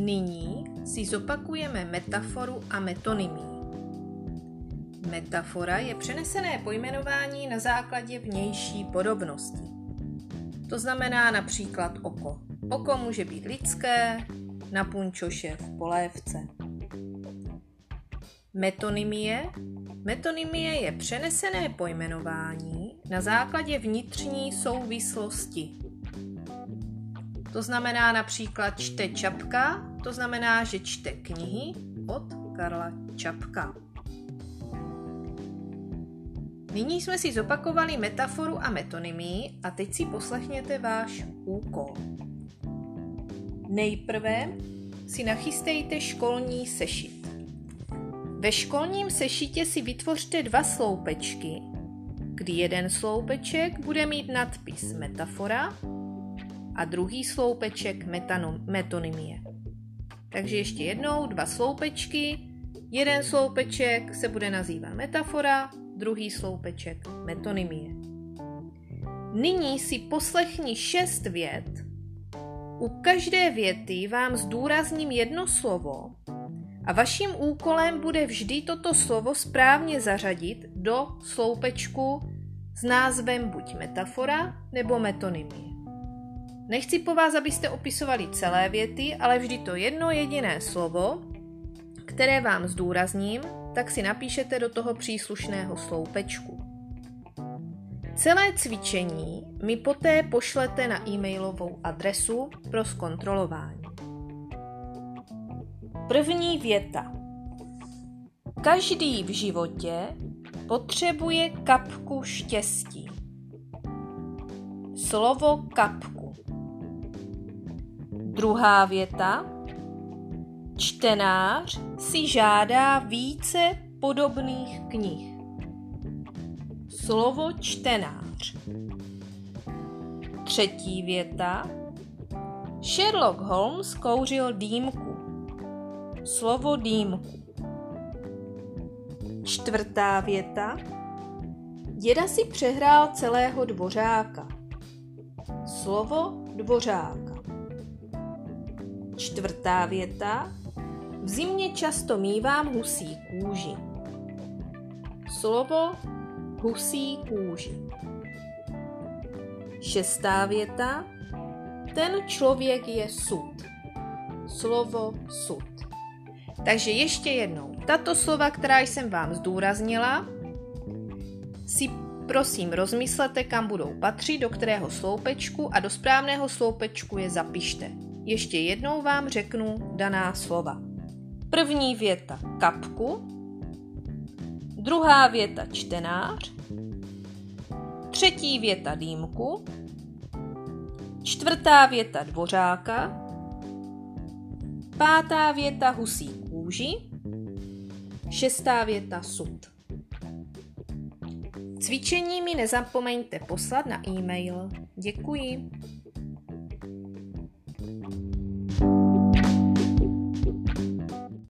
Nyní si zopakujeme metaforu a metonymii. Metafora je přenesené pojmenování na základě vnější podobnosti. To znamená například oko. Oko může být lidské, na punčoše v polévce. Metonymie. Metonymie je přenesené pojmenování na základě vnitřní souvislosti. To znamená například čte Čapka, to znamená, že čte knihy od Karla Čapka. Nyní jsme si zopakovali metaforu a metonymii a teď si poslechněte váš úkol. Nejprve si nachystejte školní sešit. Ve školním sešitě si vytvořte dva sloupečky, kdy jeden sloupeček bude mít nadpis metafora a druhý sloupeček metanom, metonymie. Takže ještě jednou dva sloupečky, jeden sloupeček se bude nazývat metafora, druhý sloupeček metonymie. Nyní si poslechni šest vět. U každé věty vám zdůrazním jedno slovo a vaším úkolem bude vždy toto slovo správně zařadit do sloupečku s názvem buď metafora nebo metonymie. Nechci po vás, abyste opisovali celé věty, ale vždy to jedno jediné slovo, které vám zdůrazním, tak si napíšete do toho příslušného sloupečku. Celé cvičení mi poté pošlete na e-mailovou adresu pro zkontrolování. První věta. Každý v životě potřebuje kapku štěstí. Slovo kapku. Druhá věta. Čtenář si žádá více podobných knih. Slovo čtenář. Třetí věta. Sherlock Holmes kouřil dýmku. Slovo dýmku. Čtvrtá věta. Děda si přehrál celého dvořáka. Slovo dvořáka. Čtvrtá věta. V zimě často mívám husí kůži. Slovo husí kůži. Šestá věta. Ten člověk je sud. Slovo sud. Takže ještě jednou. Tato slova, která jsem vám zdůraznila, si prosím rozmyslete, kam budou patřit, do kterého sloupečku a do správného sloupečku je zapište. Ještě jednou vám řeknu daná slova. První věta kapku, druhá věta čtenář, třetí věta dýmku, čtvrtá věta dvořáka, pátá věta husí kůži, šestá věta sud. Cvičení mi nezapomeňte poslat na e-mail. Děkuji. Thank you.